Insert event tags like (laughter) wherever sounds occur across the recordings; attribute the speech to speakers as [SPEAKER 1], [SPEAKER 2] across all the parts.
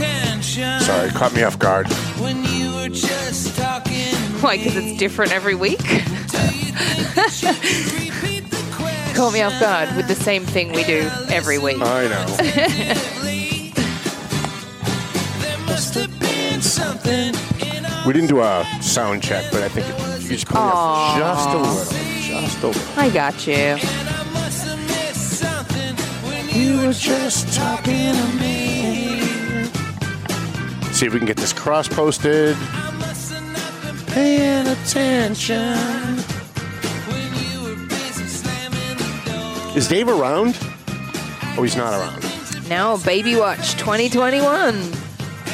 [SPEAKER 1] attention
[SPEAKER 2] Sorry, caught me off guard.
[SPEAKER 1] when you were just talking.
[SPEAKER 3] Why? Because it's different every week?
[SPEAKER 1] Repeat the (laughs) question.
[SPEAKER 3] Call me off guard with the same thing we do every week.
[SPEAKER 2] I know.
[SPEAKER 1] There must have been something
[SPEAKER 2] We didn't do a sound check, but I think it, you just caught just a little. Just a little.
[SPEAKER 3] I got you.
[SPEAKER 1] and I must have missed something when
[SPEAKER 2] You were just talking to me. See if we can get this cross posted.
[SPEAKER 1] I must have not been
[SPEAKER 2] Paying attention.
[SPEAKER 1] when you were busy slamming the door.
[SPEAKER 2] Is Dave around? Oh, he's not around.
[SPEAKER 3] Now, Baby Watch 2021.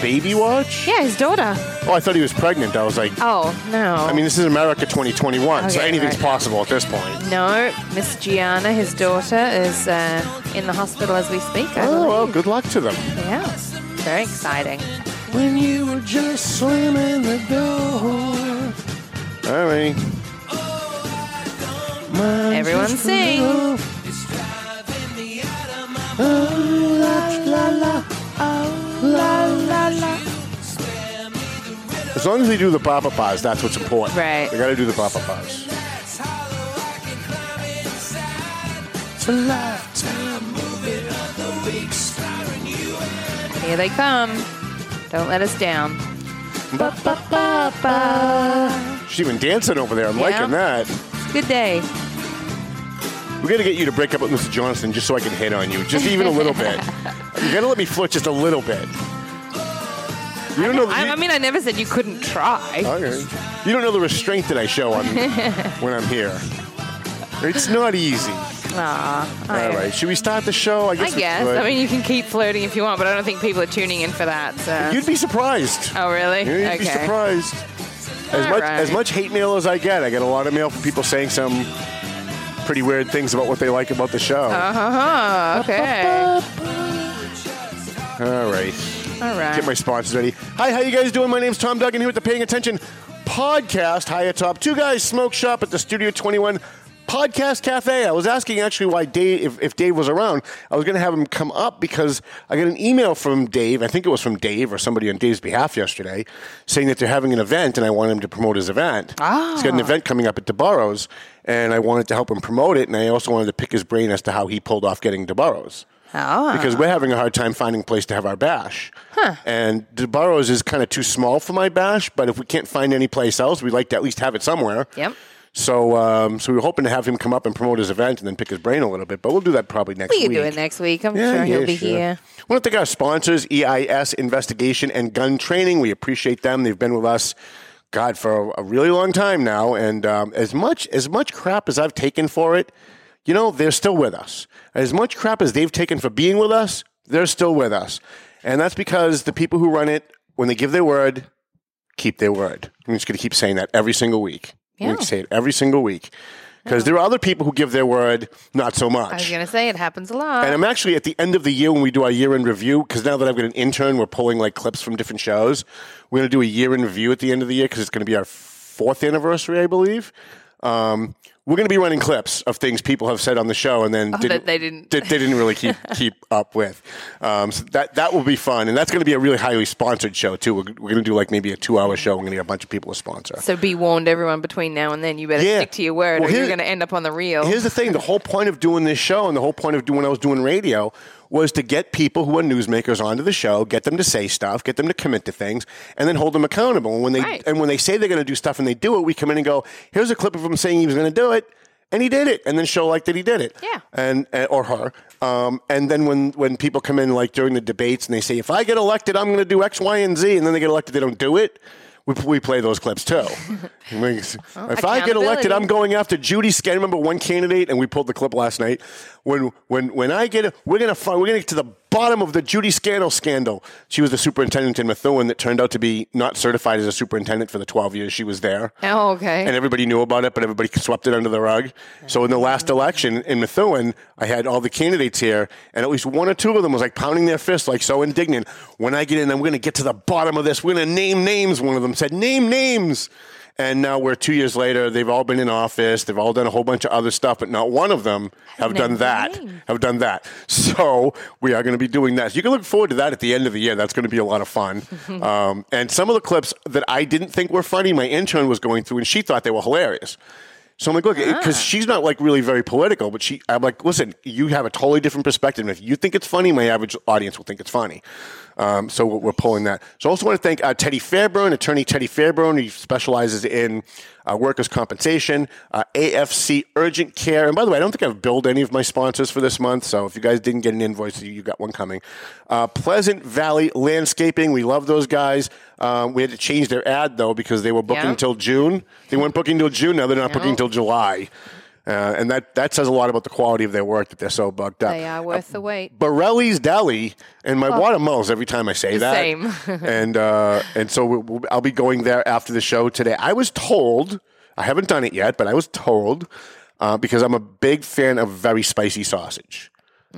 [SPEAKER 2] Baby watch?
[SPEAKER 3] Yeah, his daughter.
[SPEAKER 2] Oh, I thought he was pregnant. I was like,
[SPEAKER 3] Oh, no.
[SPEAKER 2] I mean, this is America 2021, so
[SPEAKER 3] Okay,
[SPEAKER 2] anything's
[SPEAKER 3] right.
[SPEAKER 2] possible at this point.
[SPEAKER 3] no, Miss Gianna, his daughter, is uh, in the hospital as we speak. I
[SPEAKER 2] Oh, well,
[SPEAKER 3] believe.
[SPEAKER 2] good luck to them.
[SPEAKER 3] Yeah, very exciting.
[SPEAKER 2] When you were just slamming the door. All right.
[SPEAKER 3] Everyone sing.
[SPEAKER 2] As long as they do the Papa Paz, that's what's important.
[SPEAKER 3] Right.
[SPEAKER 2] They got to do the Papa Paz. It's a lifetime
[SPEAKER 3] Here they come. Don't let us down.
[SPEAKER 2] She's even dancing over there. I'm
[SPEAKER 3] Yeah.
[SPEAKER 2] liking that.
[SPEAKER 3] Good day.
[SPEAKER 2] We got to get you to break up with Mr. Johnson just so I can hit on you, just even a little bit. (laughs) You got to let me flirt just a little bit. You don't know.
[SPEAKER 3] I,
[SPEAKER 2] you-
[SPEAKER 3] I mean, I never said you couldn't try.
[SPEAKER 2] Okay. You don't know the restraint that I show on (laughs) when I'm here. It's not easy.
[SPEAKER 3] Aw, I,
[SPEAKER 2] All right. Should we start the show? I
[SPEAKER 3] I
[SPEAKER 2] guess. we
[SPEAKER 3] guess.
[SPEAKER 2] could.
[SPEAKER 3] I mean, you can keep flirting if you want, but I don't think people are tuning in for that. So.
[SPEAKER 2] You'd be surprised.
[SPEAKER 3] oh, really?
[SPEAKER 2] You'd
[SPEAKER 3] okay.
[SPEAKER 2] be surprised. As
[SPEAKER 3] All
[SPEAKER 2] much
[SPEAKER 3] right.
[SPEAKER 2] as much hate mail as I get, I get a lot of mail from people saying some pretty weird things about what they like about the show.
[SPEAKER 3] Uh-huh. Okay.
[SPEAKER 2] All right.
[SPEAKER 3] All right.
[SPEAKER 2] Get my sponsors ready. Hi, how you guys doing? My name's Tom Duggan here with the Paying Attention podcast. Hi atop Two Guys Smoke Shop at the Studio 21 Podcast Cafe. I was asking actually why Dave, if, if Dave was around, I was going to have him come up because I got an email from Dave. I think it was from Dave or somebody on Dave's behalf yesterday saying that they're having an event and I want him to promote his event. Ah. He's got an event coming up at DeBarros and I wanted to help him promote it and I also wanted to pick his brain as to how he pulled off getting DeBarros
[SPEAKER 3] Oh.
[SPEAKER 2] because we're having a hard time finding a place to have our bash. Huh. And DeBarros is kind of too small for my bash, but if we can't find any place else, we'd like to at least have it somewhere.
[SPEAKER 3] Yep.
[SPEAKER 2] So, um, so we were hoping to have him come up and promote his event and then pick his brain a little bit, but we'll do that probably next week.
[SPEAKER 3] We can do it next week. I'm
[SPEAKER 2] Yeah,
[SPEAKER 3] sure he'll be
[SPEAKER 2] sure.
[SPEAKER 3] here.
[SPEAKER 2] I want to thank our sponsors, EIS Investigation and Gun Training. We appreciate them. They've been with us, God, for a, a really long time now. And um, as much as much crap as I've taken for it, you know, they're still with us. As much crap as they've taken for being with us, they're still with us. And that's because the people who run it, when they give their word, keep their word. I'm just going to keep saying that every single week.
[SPEAKER 3] Yeah.
[SPEAKER 2] to say it every single week. Because there are other people who give their word not so much.
[SPEAKER 3] I was going to say it happens a lot.
[SPEAKER 2] And I'm actually at the end of the year when we do our year in review, because now that I've got an intern, we're pulling like clips from different shows. We're going to do a year in review at the end of the year because it's going to be our fourth anniversary, I believe. Um, we're going to be running clips of things people have said on the show and then
[SPEAKER 3] Oh, they didn't.
[SPEAKER 2] they, they didn't really keep (laughs) keep up with. Um, so that that will be fun, and that's going to be a really highly sponsored show too. We're, we're going to do like maybe a two hour show. We're going to get a bunch of people to sponsor.
[SPEAKER 3] so be warned, everyone, between now and then, you better
[SPEAKER 2] Yeah.
[SPEAKER 3] stick to your word
[SPEAKER 2] Well,
[SPEAKER 3] or you're going to end up on the reel.
[SPEAKER 2] Here's the thing: the whole point of doing this show, and the whole point of doing when I was doing radio, was to get people who are newsmakers onto the show, get them to say stuff, get them to commit to things, and then hold them accountable. And when they
[SPEAKER 3] Right.
[SPEAKER 2] and when they say they're going to do stuff and they do it, we come in and go, "Here's a clip of him saying he was going to do it." And he did it, and then show like that he did it,
[SPEAKER 3] Yeah.
[SPEAKER 2] and or her. Um, and then when when people come in like during the debates and they say, "If I get elected, I'm going to do X, Y, and Z," and then they get elected, they don't do it. We, we play those clips too. (laughs) We- if I get elected, I'm going after Judy Scan. Remember one candidate, and we pulled the clip last night. When when when I get, a, we're gonna find, we're gonna get to the bottom of the Judy Scannell scandal. She was the superintendent in Methuen that turned out to be not certified as a superintendent for the 12 years she was there.
[SPEAKER 3] Oh, okay.
[SPEAKER 2] And everybody knew about it, but everybody swept it under the rug. So in the last election in Methuen, I had all the candidates here, and at least one or two of them was like pounding their fists, like so indignant. When I get in, I'm going to get to the bottom of this. We're going to name names. One of them said, "Name names." And now we're two years later. They've all been in office. They've all done a whole bunch of other stuff, but not one of them have done that.
[SPEAKER 3] name.
[SPEAKER 2] Have done that. So we are going to be doing that. So You can look forward to that at the end of the year. That's going to be a lot of fun. (laughs) um, and some of the clips that I didn't think were funny, my intern was going through, and she thought they were hilarious. So I'm like, look,
[SPEAKER 3] Ah.
[SPEAKER 2] because she's not like really very political, but she, I'm like, listen, you have a totally different perspective. And if you think it's funny, my average audience will think it's funny. Um, so we're we're pulling that. So I also want to thank uh, Teddy Fairburn, attorney Teddy Fairburn. He specializes in uh, workers' compensation, uh, AFC urgent care. And by the way, I don't think I've billed any of my sponsors for this month. So if you guys didn't get an invoice, you you got one coming. Uh, Pleasant Valley Landscaping. We love those guys. Um, we had to change their ad though because they were booking
[SPEAKER 3] Yeah.
[SPEAKER 2] until June. They weren't booking until June. Now they're not booking until July. Uh, and that, that says a lot about the quality of their work that they're so bugged up.
[SPEAKER 3] They are worth the wait.
[SPEAKER 2] Borelli's Deli, and my water melts every time I say that.
[SPEAKER 3] Same. (laughs)
[SPEAKER 2] and uh, and so we we'll, I'll be going there after the show today. I was told, I haven't done it yet, but I was told uh, because I'm a big fan of very spicy sausage.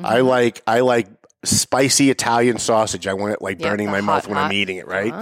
[SPEAKER 2] I
[SPEAKER 3] Mm-hmm.
[SPEAKER 2] like I like spicy Italian sausage. I want it like
[SPEAKER 3] Yeah,
[SPEAKER 2] burning my mouth
[SPEAKER 3] hot,
[SPEAKER 2] when I'm eating it, right?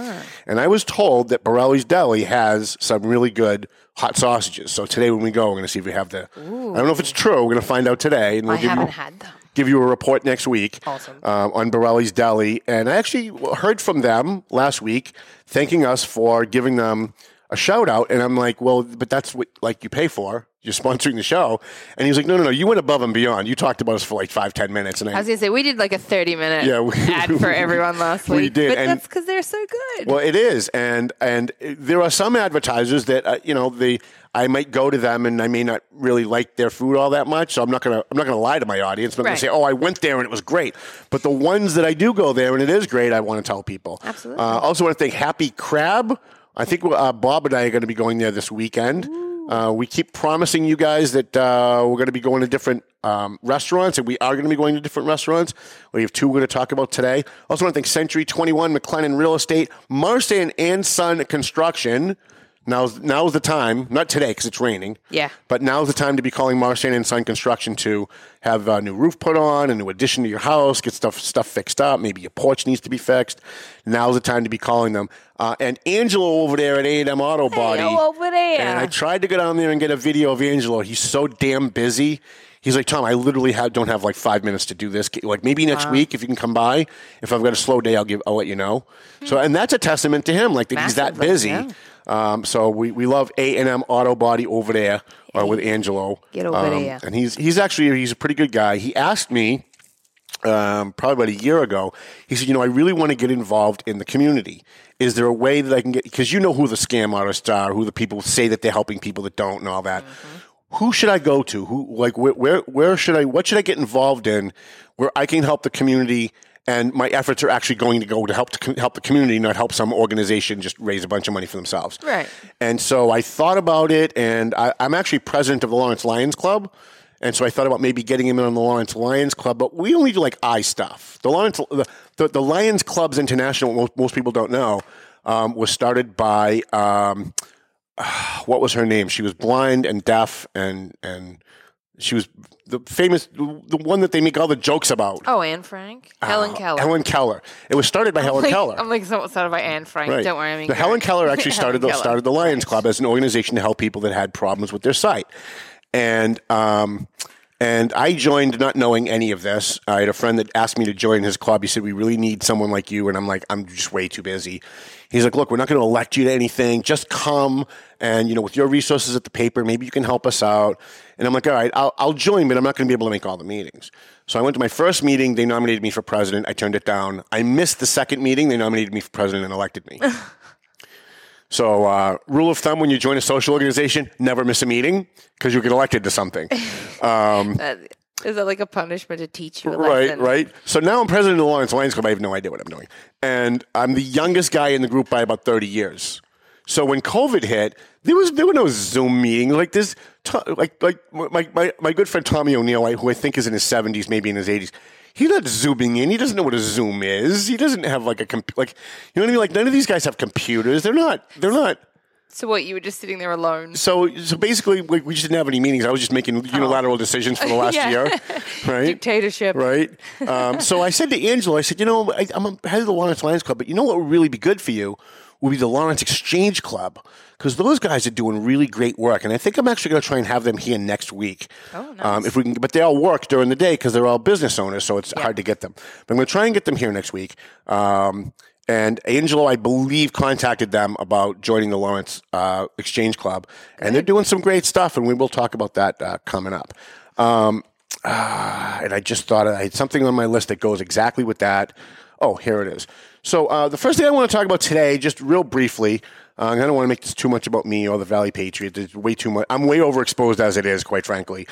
[SPEAKER 2] And I was told that Borelli's Deli has some really good hot sausages. So today when we go, we're going to see if we have the. I don't know if it's true. We're going to find out today, and we'll
[SPEAKER 3] I
[SPEAKER 2] give
[SPEAKER 3] haven't
[SPEAKER 2] you
[SPEAKER 3] had them.
[SPEAKER 2] give you a report next week
[SPEAKER 3] Awesome.
[SPEAKER 2] um, on Borelli's Deli. And I actually heard from them last week thanking us for giving them a shout out. And I'm like, well, but that's what like you pay for. You're sponsoring the show. And he's like, no, no, no. You went above and beyond. You talked about us for like five, ten minutes. And
[SPEAKER 3] I was gonna say we did like a thirty minute
[SPEAKER 2] Yeah, we- (laughs)
[SPEAKER 3] ad for everyone last (laughs) week.
[SPEAKER 2] we did,
[SPEAKER 3] but
[SPEAKER 2] and-
[SPEAKER 3] that's because they're so good.
[SPEAKER 2] Well, it is, and and there are some advertisers that uh, you know the I might go to them and I may not really like their food all that much. So I'm not gonna I'm not gonna lie to my audience. I'm not
[SPEAKER 3] Right.
[SPEAKER 2] gonna say, oh, I went there and it was great. But the ones that I do go there and it is great, I want to tell people.
[SPEAKER 3] Absolutely.
[SPEAKER 2] Uh, also, want to thank Happy Crab. I think uh, Bob and I are going to be going there this weekend. Uh, we keep promising you guys that uh, we're going to be going to different um, restaurants, and we are going to be going to different restaurants. We have two we're going to talk about today. Also, want to thank Century 21, McLennan Real Estate, Marston and Son Construction. Now's now's the time, not today because it's raining.
[SPEAKER 3] Yeah.
[SPEAKER 2] But now's the time to be calling Marston and Son Construction to have a new roof put on, a new addition to your house, get stuff stuff fixed up. Maybe your porch needs to be fixed. Now's the time to be calling them. Uh, and Angelo over there at A&M Auto Body.
[SPEAKER 3] oh, over there.
[SPEAKER 2] And I tried to go down there and get a video of Angelo. He's so damn busy. He's like, Tom, I literally have, don't have like five minutes to do this. Like maybe next week if you can come by. If I've got a slow day, I'll give. I'll let you know. So, and that's a testament to him, like that he's that busy.
[SPEAKER 3] yeah.
[SPEAKER 2] Um, so we, we love A and M Auto Body over there uh, with Angelo.
[SPEAKER 3] Get over
[SPEAKER 2] Um,
[SPEAKER 3] there.
[SPEAKER 2] And he's he's actually he's a pretty good guy. He asked me um, probably about a year ago. He said, you know, I really want to get involved in the community. Is there a way that I can get? Because you know who the scam artists are, who the people say that they're helping people that don't, and all that. Who should I go to? Who like where, where where should I? What should I get involved in where I can help the community? And my efforts are actually going to go to help to help the community, not help some organization just raise a bunch of money for themselves.
[SPEAKER 3] Right.
[SPEAKER 2] And so I thought about it, and I, I'm actually president of the Lawrence Lions Club. And so I thought about maybe getting him in on the Lawrence Lions Club, but we only do like eye stuff. The Lawrence, the, the, the Lions Clubs International, most, most people don't know, um, was started by um, (sighs) what was her name? She was blind and deaf, and and she was the famous, the one that they make all the jokes about.
[SPEAKER 3] oh, Anne Frank, Helen Keller.
[SPEAKER 2] Helen Keller. It was started by Helen
[SPEAKER 3] like,
[SPEAKER 2] Keller.
[SPEAKER 3] I'm like so started by Anne Frank.
[SPEAKER 2] Right.
[SPEAKER 3] Don't worry, I mean
[SPEAKER 2] the Helen (laughs) Keller actually started the,
[SPEAKER 3] Keller.
[SPEAKER 2] started the Lions Club as an organization to help people that had problems with their sight, and um, and I joined not knowing any of this. I had a friend that asked me to join his club. He said, "We really need someone like you," and I'm like, "I'm just way too busy." He's like, "Look, we're not going to elect you to anything. Just come, and you know, with your resources at the paper, maybe you can help us out." And I'm like, "All right, I'll, I'll join, but I'm not going to be able to make all the meetings." So I went to my first meeting. They nominated me for president. I turned it down. I missed the second meeting. They nominated me for president and elected me. (laughs) So, uh, rule of thumb when you join a social organization, never miss a meeting because you get elected to something. (laughs)
[SPEAKER 3] Uh, is that like a punishment to teach you a
[SPEAKER 2] right, right. So now I'm president of the Lawrence Lions Club. I have no idea what I'm doing. And I'm the youngest guy in the group by about 30 years. So when COVID hit, there was there were no Zoom meetings like this. Like like my, my, my good friend Tommy O'Neill, who I think is in his 70s, maybe in his 80s. He's not zooming in. He doesn't know what a Zoom is. He doesn't have like a comp- like you know what I mean. Like none of these guys have computers. They're not. They're not.
[SPEAKER 3] So what? You were just sitting there alone.
[SPEAKER 2] So so basically, we, we just didn't have any meetings. I was just making unilateral decisions for the last (laughs)
[SPEAKER 3] Yeah.
[SPEAKER 2] year, (laughs) right?
[SPEAKER 3] Dictatorship.
[SPEAKER 2] Right. Um, so I said to Angela, I said, you know, I, I'm a head of the Lawrence Lions Club, but you know what would really be good for you would be the Lawrence Exchange Club because those guys are doing really great work, and I think I'm actually going to try and have them here next week.
[SPEAKER 3] Oh, nice.
[SPEAKER 2] Um, if we can, but they all work during the day because they're all business owners, so it's hard to get them. But I'm going to try and get them here next week. Um, and Angelo, I believe, contacted them about joining the Lawrence uh, Exchange Club, and they're doing some great stuff, and we will talk about that uh, coming up. Um, ah, and I just thought I had something on my list that goes exactly with that. Oh, here it is. So uh, the first thing I want to talk about today, just real briefly, uh, I don't want to make this too much about me or the Valley Patriot. There's way too much. I'm way overexposed as it is, quite frankly.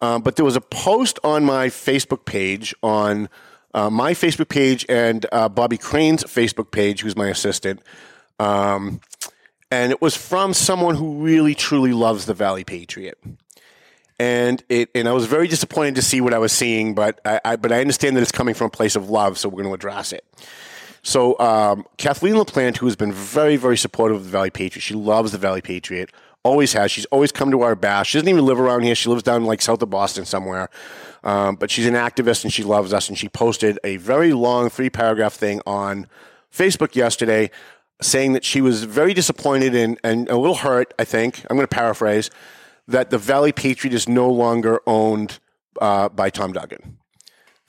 [SPEAKER 2] Um, but there was a post on my Facebook page on uh, my Facebook page and uh, Bobby Crane's Facebook page, who's my assistant. Um, and it was from someone who really truly loves the Valley Patriot. And it and I was very disappointed to see what I was seeing, but I, I but I understand that it's coming from a place of love, so we're going to address it. So um, Kathleen LaPlante, who has been very, very supportive of the Valley Patriot, she loves the Valley Patriot, always has. She's always come to our bash. She doesn't even live around here. She lives down like south of Boston somewhere. Um, but she's an activist and she loves us. And she posted a very long three paragraph thing on Facebook yesterday saying that she was very disappointed and, and a little hurt, I think. I'm going to paraphrase that the Valley Patriot is no longer owned uh, by Tom Duggan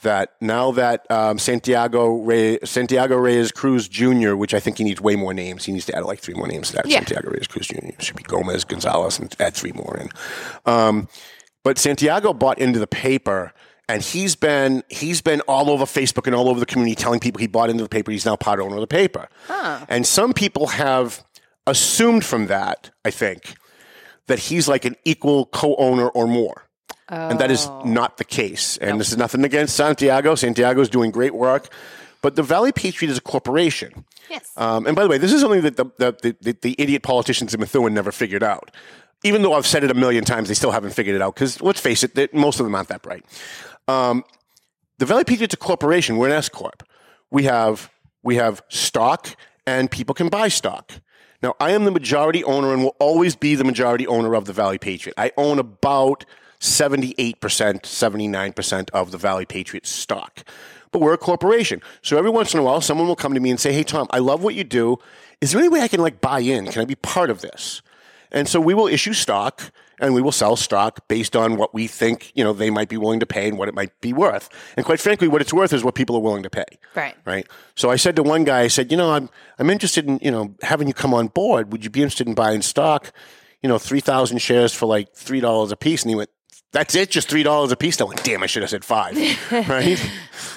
[SPEAKER 2] that now that um, Santiago Rey, Santiago Reyes Cruz Jr., which I think he needs way more names, he needs to add like three more names to that.
[SPEAKER 3] Yeah.
[SPEAKER 2] Santiago Reyes Cruz Jr. Should be Gomez Gonzalez and add three more in. Um, but Santiago bought into the paper. And he's been he's been all over Facebook and all over the community telling people he bought into the paper. He's now part owner of the paper. And some people have assumed from that, I think, that he's like an equal co-owner or more. And that is not the case. And this is nothing against Santiago. Santiago is doing great work. But the Valley Patriot is a corporation.
[SPEAKER 3] Yes.
[SPEAKER 2] Um, and by the way, this is something that the, the, the, the idiot politicians in Methuen never figured out. Even though I've said it a million times, they still haven't figured it out because let's face it, most of them aren't that bright. Um, the Valley Patriot's a corporation. We're an S corp. We have we have stock, and people can buy stock. Now, I am the majority owner and will always be the majority owner of the Valley Patriot. I own about seventy-eight percent, seventy-nine percent of the Valley Patriot stock. But we're a corporation, so every once in a while, someone will come to me and say, "Hey, Tom, I love what you do. Is there any way I can like buy in? Can I be part of this?" And so we will issue stock and we will sell stock based on what we think, you know, they might be willing to pay and what it might be worth. And quite frankly, what it's worth is what people are willing to pay.
[SPEAKER 3] Right.
[SPEAKER 2] Right. So I said to one guy, I said, you know, I'm, I'm interested in, you know, having you come on board. Would you be interested in buying stock, you know, 3,000 shares for like $3 a piece? And he went, that's it, just three dollars a piece. I went, damn, I should have said five, (laughs) right?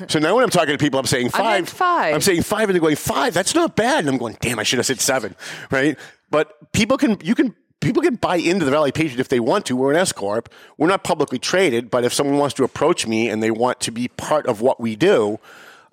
[SPEAKER 2] so now when I'm talking to people, I'm saying five.
[SPEAKER 3] five.
[SPEAKER 2] I'm saying five, and they're going five. That's not bad. And I'm going, damn, I should have said seven, right? But people can, you can, people can buy into the Valley Patriot if they want to. We're an S corp. We're not publicly traded, but if someone wants to approach me and they want to be part of what we do.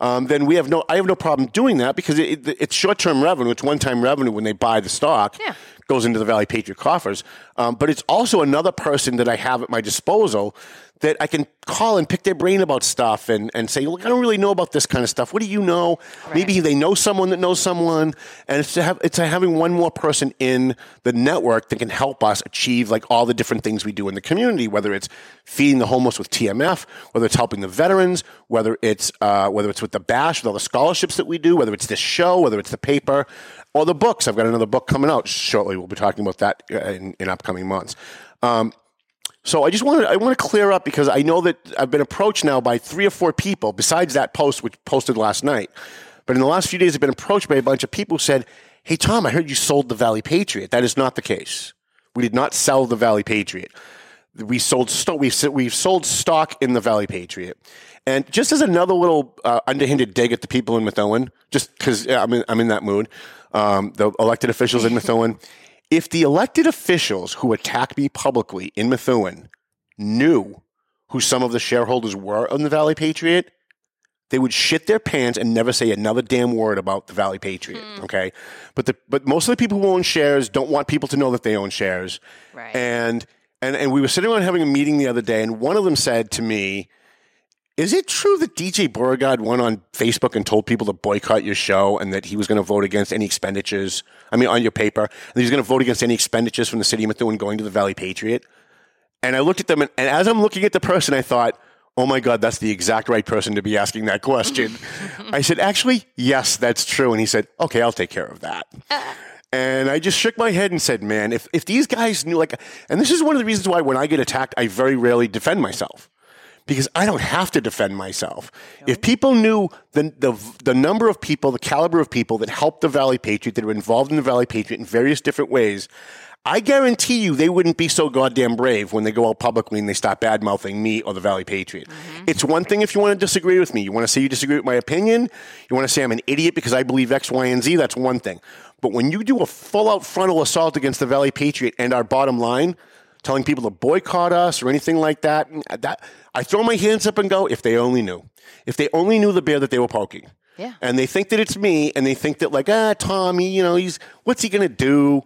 [SPEAKER 2] Um, then we have no. I have no problem doing that because it, it, it's short-term revenue. It's one-time revenue when they buy the stock
[SPEAKER 3] Yeah.
[SPEAKER 2] Goes into the Valley Patriot coffers. Um, but it's also another person that I have at my disposal that I can call and pick their brain about stuff and, and say, look, I don't really know about this kind of stuff. What do you know? Maybe they know someone that knows someone. And it's to have, it's to having one more person in the network that can help us achieve like all the different things we do in the community, whether it's feeding the homeless with TMF, whether it's helping the veterans, whether it's, uh, whether it's with the bash, with all the scholarships that we do, whether it's this show, whether it's the paper or the books. I've got another book coming out shortly. We'll be talking about that uh, in, in upcoming months. Um, so I just wanted I want to clear up because I know that I've been approached now by three or four people besides that post which posted last night. But in the last few days, I've been approached by a bunch of people who said, "Hey Tom, I heard you sold the Valley Patriot." That is not the case. We did not sell the Valley Patriot. We sold sto- we've, we've sold stock in the Valley Patriot. And just as another little uh, underhanded dig at the people in Methuen, just because I'm in, I'm in that mood, um, the elected officials in (laughs) Methuen, if the elected officials who attacked me publicly in Methuen knew who some of the shareholders were on the Valley Patriot, they would shit their pants and never say another damn word about the Valley Patriot. Okay, but the but most of the people who own shares don't want people to know that they own shares.
[SPEAKER 3] Right.
[SPEAKER 2] And and and we were sitting around having a meeting the other day, and one of them said to me, Is it true that DJ Beauregard went on Facebook and told people to boycott your show and that he was going to vote against any expenditures? I mean, on your paper, and he was going to vote against any expenditures from the city of Methuen going to the Valley Patriot? And I looked at them, and, and as I'm looking at the person, I thought, oh my God, that's the exact right person to be asking that question. (laughs) I said, actually, yes, that's true. And he said, okay, I'll take care of that. Uh. And I just shook my head and said, man, if, if these guys knew, like, and this is one of the reasons why when I get attacked, I very rarely defend myself because I don't have to defend myself. If people knew the, the, the number of people, the caliber of people that helped the Valley Patriot, that are involved in the Valley Patriot in various different ways, I guarantee you they wouldn't be so goddamn brave when they go out publicly and they start bad mouthing me or the Valley Patriot. Mm-hmm. It's one thing if you want to disagree with me. You want to say you disagree with my opinion. You want to say I'm an idiot because I believe X, Y, and Z. That's one thing. But when you do a full out frontal assault against the Valley Patriot and our bottom line, telling people to boycott us or anything like that, that I throw my hands up and go, if they only knew. If they only knew the bear that they were poking.
[SPEAKER 3] Yeah.
[SPEAKER 2] And they think that it's me and they think that like, ah, Tommy, you know, he's what's he gonna do?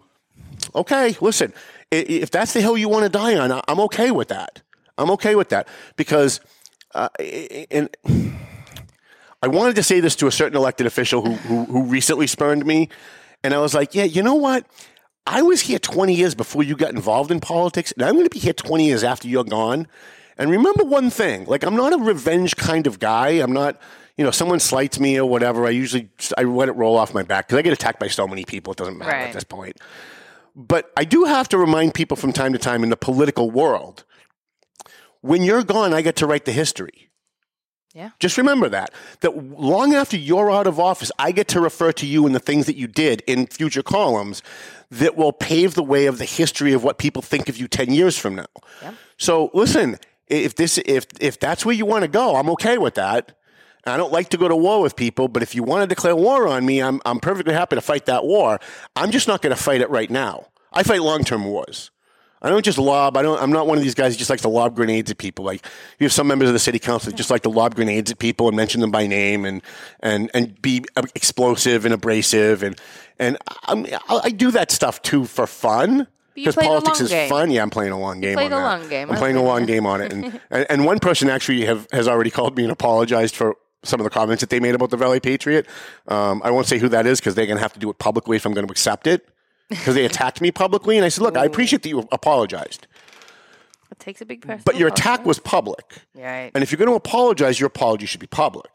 [SPEAKER 2] Okay, listen, if that's the hill you want to die on, I'm okay with that. I'm okay with that because, uh, and I wanted to say this to a certain elected official who, who who recently spurned me, and I was like, yeah, you know what? I was here 20 years before you got involved in politics, and I'm going to be here 20 years after you're gone. And remember one thing: like I'm not a revenge kind of guy. I'm not. You know, someone slights me or whatever. I usually I let it roll off my back because I get attacked by so many people. It doesn't matter at this point. But I do have to remind people from time to time in the political world when you're gone, I get to write the history.
[SPEAKER 3] Yeah.
[SPEAKER 2] Just remember that. That long after you're out of office, I get to refer to you and the things that you did in future columns that will pave the way of the history of what people think of you 10 years from now. So listen, if this if if that's where you want to go, I'm okay with that. I don't like to go to war with people, but if you want to declare war on me, I'm I'm perfectly happy to fight that war. I'm just not going to fight it right now. I fight long-term wars. I don't just lob. I don't. I'm not one of these guys who just likes to lob grenades at people. Like you have some members of the city council that just like to lob grenades at people and mention them by name and and and be explosive and abrasive and and I'm, I, I do that stuff too for fun
[SPEAKER 3] because
[SPEAKER 2] politics is
[SPEAKER 3] game.
[SPEAKER 2] fun. Yeah, I'm playing a long game.
[SPEAKER 3] play
[SPEAKER 2] on
[SPEAKER 3] the
[SPEAKER 2] that.
[SPEAKER 3] long game.
[SPEAKER 2] I'm playing a long game on it, and, (laughs) and and one person actually have has already called me and apologized for some of the comments that they made about the Valley Patriot. Um, I won't say who that is because they're going to have to do it publicly if I'm going to accept it. Because they attacked me publicly, and I said, "Look, I appreciate that you apologized,
[SPEAKER 3] It takes a big person.
[SPEAKER 2] but your attack was public.
[SPEAKER 3] Right.
[SPEAKER 2] And if you're going to apologize, your apology should be public.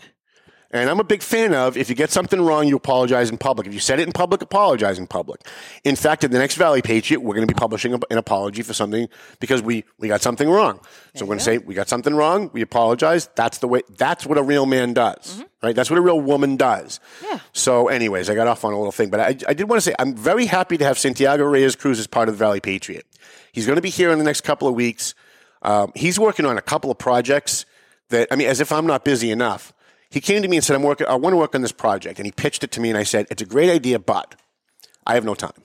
[SPEAKER 2] And I'm a big fan of if you get something wrong, you apologize in public. If you said it in public, apologize in public. In fact, in the next Valley Patriot, we're going to be publishing an apology for something because we, we got something wrong. So we're going to say we got something wrong. We apologize. That's the way. That's what a real man does, right? That's what a real woman does.
[SPEAKER 3] Yeah.
[SPEAKER 2] So, anyways, I got off on a little thing, but I, I did want to say I'm very happy to have Santiago Reyes Cruz as part of the Valley Patriot. He's going to be here in the next couple of weeks. Um, he's working on a couple of projects that I mean, as if I'm not busy enough. He came to me and said, "I'm working. I want to work on this project," and he pitched it to me, and I said, "It's a great idea, but I have no time."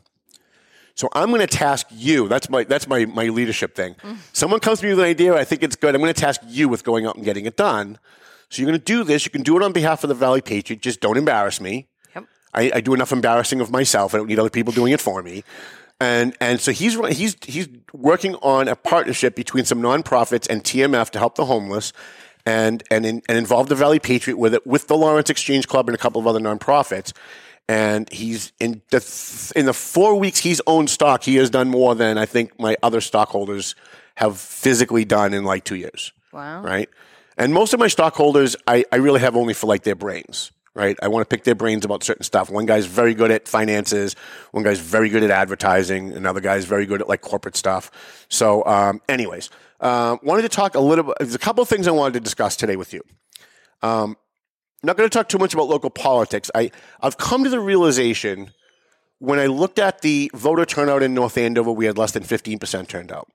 [SPEAKER 2] So I'm going to task you. That's my that's my my leadership thing. Mm. Someone comes to me with an idea, I think it's good. I'm going to task you with going out and getting it done. So you're going to do this. You can do it on behalf of the Valley Patriot. Just don't embarrass me.
[SPEAKER 3] Yep.
[SPEAKER 2] I, I do enough embarrassing of myself. I don't need other people doing it for me. And and so he's he's he's working on a partnership between some nonprofits and TMF to help the homeless, and and in, and involve the Valley Patriot with it with the Lawrence Exchange Club and a couple of other nonprofits. And he's in the th- in the four weeks he's owned stock, he has done more than I think my other stockholders have physically done in like two years
[SPEAKER 3] Wow.
[SPEAKER 2] right? And most of my stockholders, I, I really have only for like their brains, right? I want to pick their brains about certain stuff. One guy's very good at finances, one guy's very good at advertising, another guy's very good at like corporate stuff. So, um, anyways, uh, wanted to talk a little bit. There's a couple of things I wanted to discuss today with you. Um, not going to talk too much about local politics. I, I've come to the realization when I looked at the voter turnout in North Andover, we had less than 15% turned out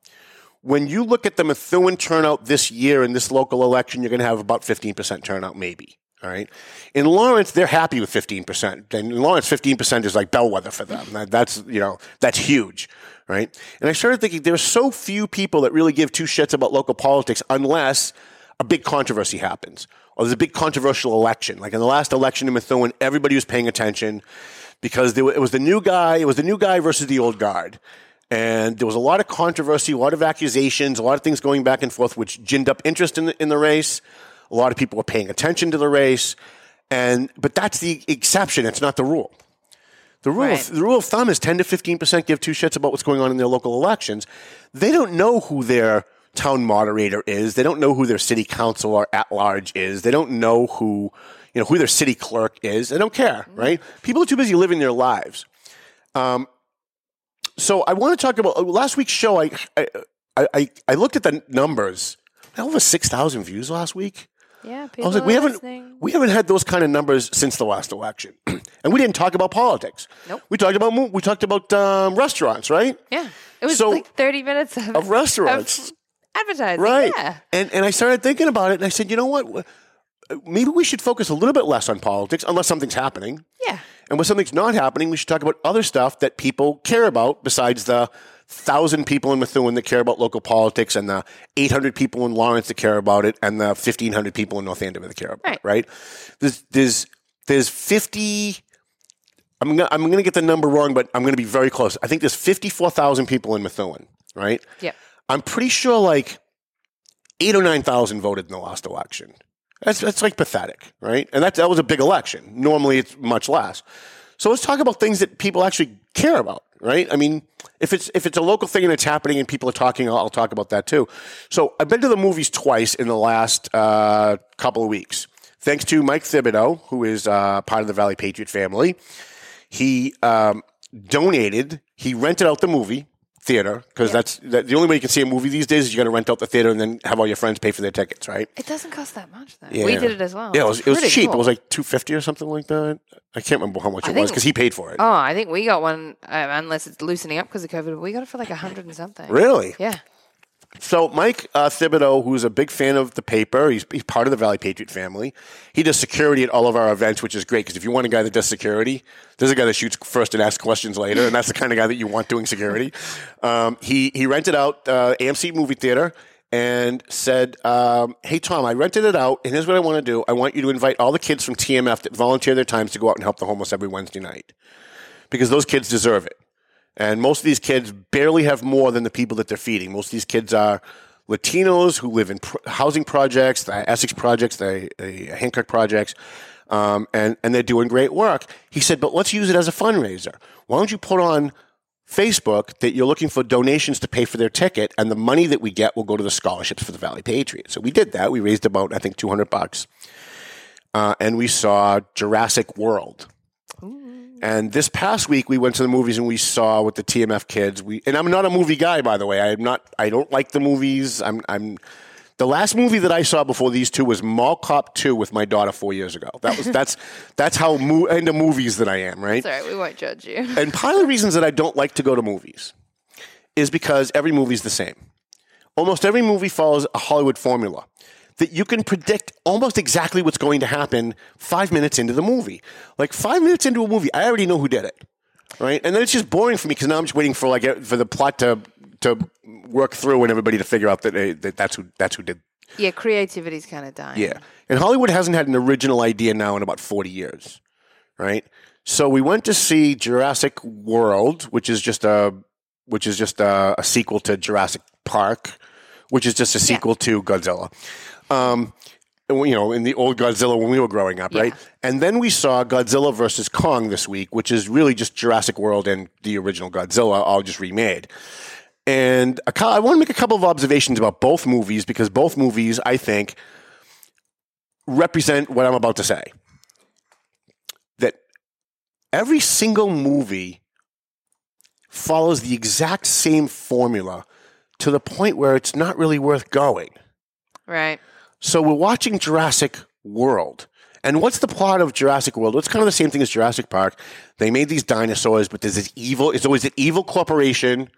[SPEAKER 2] when you look at the Methuen turnout this year in this local election, you're going to have about 15% turnout, maybe. All right. In Lawrence, they're happy with 15%. And in Lawrence, 15% is like bellwether for them. That- That's, you know, that's huge. Right. And I started thinking there's so few people that really give two shits about local politics unless a big controversy happens or there's a big controversial election. Like in the last election in Methuen, everybody was paying attention because it was the new guy, it was the new guy versus the old guard. And there was a lot of controversy, a lot of accusations, a lot of things going back and forth, which ginned up interest in the, in the race. A lot of people were paying attention to the race, and but that's the exception. It's not the rule. The rule,
[SPEAKER 3] Right.
[SPEAKER 2] of, the rule of thumb is 10 to 15% give two shits about what's going on in their local elections. They don't know who their town moderator is. They don't know who their city council or at large is. They don't know who, you know, who their city clerk is. They don't care, right? People are too busy living their lives. Um, so I want to talk about uh, last week's show. I, I, I, I looked at the numbers. I Over 6,000 views last week.
[SPEAKER 3] Yeah,
[SPEAKER 2] I
[SPEAKER 3] people
[SPEAKER 2] was like, we haven't
[SPEAKER 3] listening.
[SPEAKER 2] we haven't had those kind of numbers since the last election, (clears throat) and we didn't talk about politics.
[SPEAKER 3] Nope.
[SPEAKER 2] We talked about we talked about um, restaurants, right?
[SPEAKER 3] Yeah, it was
[SPEAKER 2] So-
[SPEAKER 3] like 30 minutes of,
[SPEAKER 2] Of restaurants,
[SPEAKER 3] of advertising.
[SPEAKER 2] right?
[SPEAKER 3] Yeah.
[SPEAKER 2] And and I started thinking about it, and I said, you know what? Maybe we should focus a little bit less on politics, unless something's happening.
[SPEAKER 3] Yeah.
[SPEAKER 2] And when something's not happening, we should talk about other stuff that people care about besides the thousand people in Methuen that care about local politics and the 800 people in Lawrence that care about it and the 1,500 people in North Andover that care about it, right? There's, there's, there's 50, I'm gonna, I'm gonna get the number wrong, but I'm gonna be very close. I think there's 54,000 people in Methuen, right?
[SPEAKER 3] Yep.
[SPEAKER 2] I'm pretty sure like eight or 9,000 voted in the last election. That's, that's like pathetic, right? And that, that was a big election. Normally it's much less. So let's talk about things that people actually care about, right? I mean, if it's if it's a local thing and it's happening and people are talking, I'll, I'll talk about that too. So I've been to the movies twice in the last uh, couple of weeks, thanks to Mike Thibodeau, who is uh, part of the Valley Patriot family. He um, donated. He rented out the movie theater because that's that, the only way you can see a movie these days is you got to rent out the theater and then have all your friends pay for their tickets, right?
[SPEAKER 3] It doesn't cost that much, though.
[SPEAKER 2] Yeah.
[SPEAKER 3] We did it as well.
[SPEAKER 2] Yeah, it was, it was cheap.
[SPEAKER 3] cool.
[SPEAKER 2] It was like two fifty or something like that. I can't remember how much
[SPEAKER 3] I
[SPEAKER 2] it was because he paid for it.
[SPEAKER 3] Oh, I think we got one, uh, unless it's loosening up because of COVID, we got it for like a hundred and something.
[SPEAKER 2] Really?
[SPEAKER 3] Yeah.
[SPEAKER 2] So Mike uh, Thibodeau, who's a big fan of the paper, he's, he's part of the Valley Patriot family. He does security at all of our events, which is great because if you want a guy that does security, there's a guy that shoots first and asks questions later, and that's the kind of guy that you want doing security. Um, he he rented out uh, AMC movie theater and said, um, "Hey Tom, I rented it out, and here's what I want to do. I want you to invite all the kids from TMF that volunteer their times to go out and help the homeless every Wednesday night because those kids deserve it." And most of these kids barely have more than the people that they're feeding. Most of these kids are Latinos who live in pr- housing projects, the Essex projects, the, the Hancock projects, um, and, and they're doing great work. He said, but let's use it as a fundraiser. Why don't you put on Facebook that you're looking for donations to pay for their ticket, and the money that we get will go to the scholarships for the Valley Patriots. So we did that. We raised about, I think, 200 bucks. Uh, and we saw Jurassic World. And this past week, we went to the movies and we saw with the TMF kids. We and I'm not a movie guy, by the way. I'm not. I don't like the movies. I'm. I'm. The last movie that I saw before these two was Mall Cop Two with my daughter four years ago. That was that's (laughs) that's how mo- into movies that I am, right?
[SPEAKER 3] It's all right. We won't judge you. (laughs)
[SPEAKER 2] And part of the reasons that I don't like to go to movies is because every movie's the same. Almost every movie follows a Hollywood formula that you can predict almost exactly what's going to happen five minutes into the movie. Like five minutes into a movie, I already know who did it, right? And then it's just boring for me because now I'm just waiting for like for the plot to to work through and everybody to figure out that, uh, that that's who that's who did.
[SPEAKER 3] Yeah, creativity's kind of dying.
[SPEAKER 2] Yeah, and Hollywood hasn't had an original idea now in about forty years, right? So we went to see Jurassic World, which is just a which is just a, a sequel to Jurassic Park, which is just a sequel to Godzilla. Um, you know, in the old Godzilla when we were growing up, right? And then we saw Godzilla versus Kong this week, which is really just Jurassic World and the original Godzilla all just remade. And a, I want to make a couple of observations about both movies because both movies, I think, represent what I'm about to say. That every single movie follows the exact same formula to the point where it's not really worth going.
[SPEAKER 3] Right.
[SPEAKER 2] So we're watching Jurassic World. And what's the plot of Jurassic World? It's kind of the same thing as Jurassic Park. They made these dinosaurs, but there's this evil, it's always an evil corporation.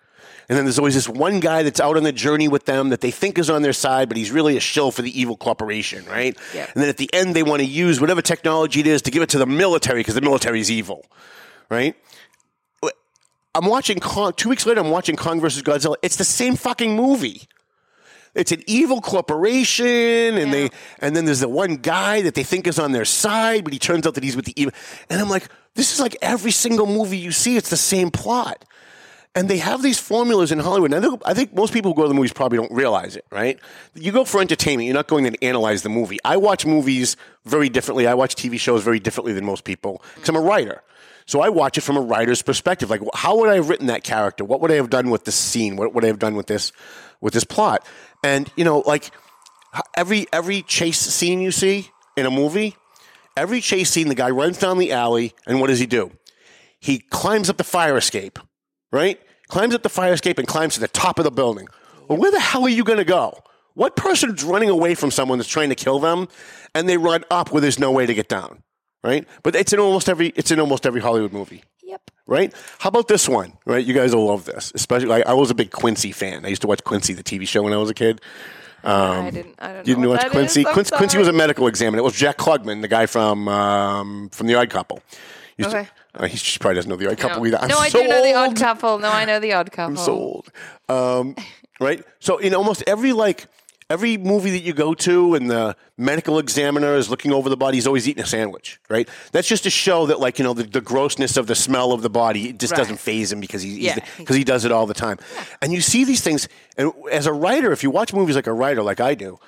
[SPEAKER 2] And then there's always this one guy that's out on the journey with them that they think is on their side, but he's really a shill for the evil corporation, right?
[SPEAKER 3] Yep.
[SPEAKER 2] And then at the end, they want to use whatever technology it is to give it to the military because the military is evil, right? I'm watching Kong, two weeks later, I'm watching Kong versus Godzilla. It's the same fucking movie. It's an evil corporation, and they and then there's the one guy that they think is on their side, but he turns out that he's with the evil. And I'm like, this is like every single movie you see. It's the same plot. And they have these formulas in Hollywood. And I think, I think most people who go to the movies probably don't realize it, right? You go for entertainment. You're not going to analyze the movie. I watch movies very differently. I watch TV shows very differently than most people because I'm a writer. So I watch it from a writer's perspective. Like, how would I have written that character? What would I have done with this scene? What would I have done with this, with this plot? And you know, like every every chase scene you see in a movie, every chase scene, the guy runs down the alley, and what does he do? He climbs up the fire escape, right? Climbs up the fire escape and climbs to the top of the building. Well, where the hell are you going to go? What person's running away from someone that's trying to kill them, and they run up where there's no way to get down, right? But it's in almost every it's in almost every Hollywood movie. Right? How about this one, right? You guys will love this. Especially, like, I was a big Quincy fan. I used to watch Quincy, the TV show, when I was a kid.
[SPEAKER 3] I didn't. I don't
[SPEAKER 2] Um, You
[SPEAKER 3] know.
[SPEAKER 2] didn't watch Quincy? (laughs) Quincy, Quincy was a medical examiner. It was Jack Klugman, the guy from um, from The Odd Couple. Used to-
[SPEAKER 3] Okay.
[SPEAKER 2] uh, he probably doesn't know The Odd Couple
[SPEAKER 3] No,
[SPEAKER 2] either. I'm
[SPEAKER 3] no I
[SPEAKER 2] so
[SPEAKER 3] do know the odd couple. No, I know the odd couple.
[SPEAKER 2] I'm so old. Um, right? So in almost every like every movie that you go to and the medical examiner is looking over the body, he's always eating a sandwich, right? That's just to show that like, you know, the, the grossness of the smell of the body it just
[SPEAKER 3] Right.
[SPEAKER 2] doesn't phase him because he
[SPEAKER 3] Yeah.
[SPEAKER 2] because he does it all the time. And you see these things and as a writer, if you watch movies like a writer like I do,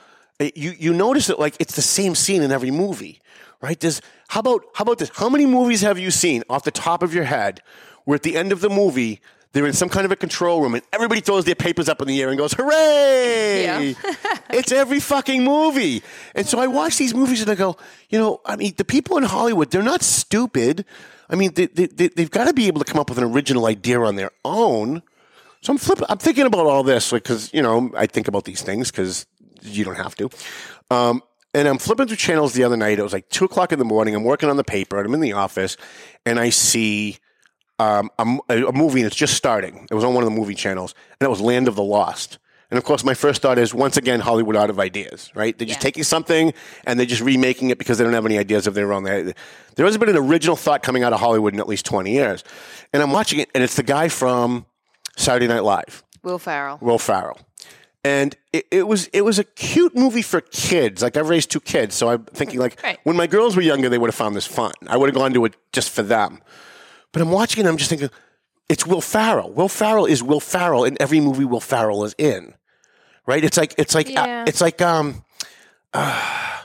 [SPEAKER 2] eh, you you notice that like it's the same scene in every movie, right? There's how about how about this? How many movies have you seen off the top of your head where at the end of the movie they're in some kind of a control room and everybody throws their papers up in the air and goes, "Hooray!"
[SPEAKER 3] Yeah. (laughs)
[SPEAKER 2] it's every fucking movie. And so I watch these movies and I go, you know, I mean, the people in Hollywood, they're not stupid. I mean, they, they, they, they've got to be able to come up with an original idea on their own. So I'm flipping. I'm thinking about all this because you know I think about these things because you don't have to. Um, and I'm flipping through channels the other night. It was like two o'clock in the morning. I'm working on the paper and I'm in the office, and I see um, a, a- movie and it's just starting. It was on one of the movie channels, and it was Land of the Lost. And of course, my first thought is once again Hollywood out of ideas, right? They're just
[SPEAKER 3] Yeah.
[SPEAKER 2] taking something and they're just remaking it because they don't have any ideas of their own. There hasn't been an original thought coming out of Hollywood in at least 20 years. And I'm watching it, and it's the guy from Saturday Night Live.
[SPEAKER 3] Will Ferrell.
[SPEAKER 2] Will Ferrell. And it, it was it was a cute movie for kids. Like I've raised two kids, so I'm thinking like
[SPEAKER 3] Right.
[SPEAKER 2] when my girls were younger, they would have found this fun. I would have gone to it just for them. But I'm watching it, and I'm just thinking, it's Will Ferrell. Will Ferrell is Will Ferrell in every movie Will Ferrell is in. Right? It's like it's like uh,
[SPEAKER 3] Yeah.
[SPEAKER 2] it's like um, uh,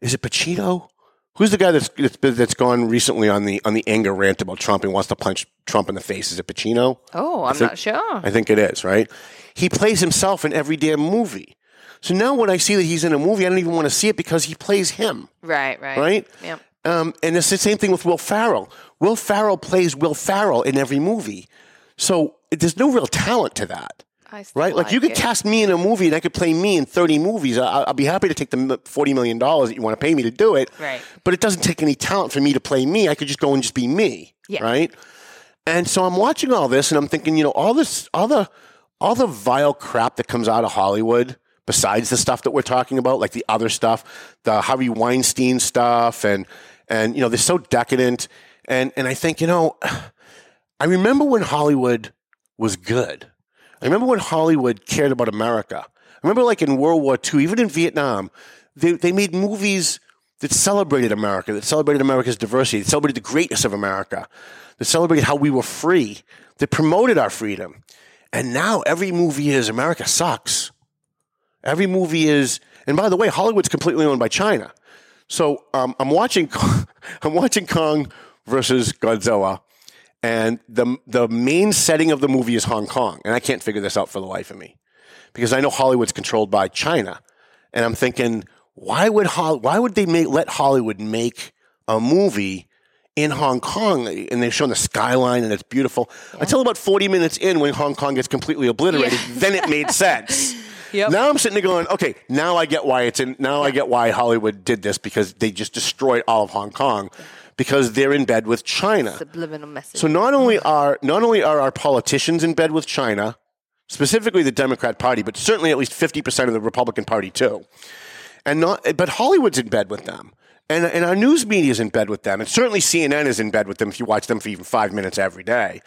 [SPEAKER 2] is it Pacino? Who's the guy that's, that's that's gone recently on the on the anger rant about Trump and wants to punch Trump in the face? Is it Pacino?
[SPEAKER 3] Oh, I'm
[SPEAKER 2] think-
[SPEAKER 3] not sure.
[SPEAKER 2] I think it is, right? He plays himself in every damn movie. So now when I see that he's in a movie, I don't even want to see it because he plays him,
[SPEAKER 3] Right, right.
[SPEAKER 2] right?
[SPEAKER 3] Yep.
[SPEAKER 2] Um, and it's the same thing with Will Ferrell. Will Ferrell plays Will Ferrell in every movie. So there's no real talent to that, right? Like, you could
[SPEAKER 3] it.
[SPEAKER 2] cast me in a movie and I could play me in 30 movies. I, I'll be happy to take the $40 million that you want to pay me to do it.
[SPEAKER 3] Right.
[SPEAKER 2] But it doesn't take any talent for me to play me. I could just go and just be me,
[SPEAKER 3] Yeah.
[SPEAKER 2] right? And so I'm watching all this and I'm thinking, you know, all this, all the, all the vile crap that comes out of Hollywood, besides the stuff that we're talking about, like the other stuff, the Harvey Weinstein stuff, and and you know they're so decadent. And and I think you know, I remember when Hollywood was good. I remember when Hollywood cared about America. I remember like in World War II, even in Vietnam, they they made movies that celebrated America, that celebrated America's diversity, that celebrated the greatness of America, that celebrated how we were free, that promoted our freedom. And now every movie is America sucks. Every movie is, and by the way, Hollywood's completely owned by China. So um, I'm watching, (laughs) I'm watching Kong versus Godzilla, and the the main setting of the movie is Hong Kong, and I can't figure this out for the life of me, because I know Hollywood's controlled by China, and I'm thinking, why would Hol- why would they make let Hollywood make a movie in Hong Kong, and they've shown the skyline and it's beautiful until about 40 minutes in when Hong Kong gets completely obliterated.
[SPEAKER 3] Yeah.
[SPEAKER 2] Then it made (laughs) sense.
[SPEAKER 3] Yep.
[SPEAKER 2] Now I'm sitting there going, okay, now I get why it's in. Now I get why Hollywood did this because they just destroyed all of Hong Kong because they're in bed with China.
[SPEAKER 3] Subliminal message.
[SPEAKER 2] So not only are not only are our politicians in bed with China, specifically the Democrat Party, but certainly at least fifty percent of the Republican Party too, and not but Hollywood's in bed with them, and and our news media is in bed with them, and certainly CNN is in bed with them if you watch them for even five minutes every day,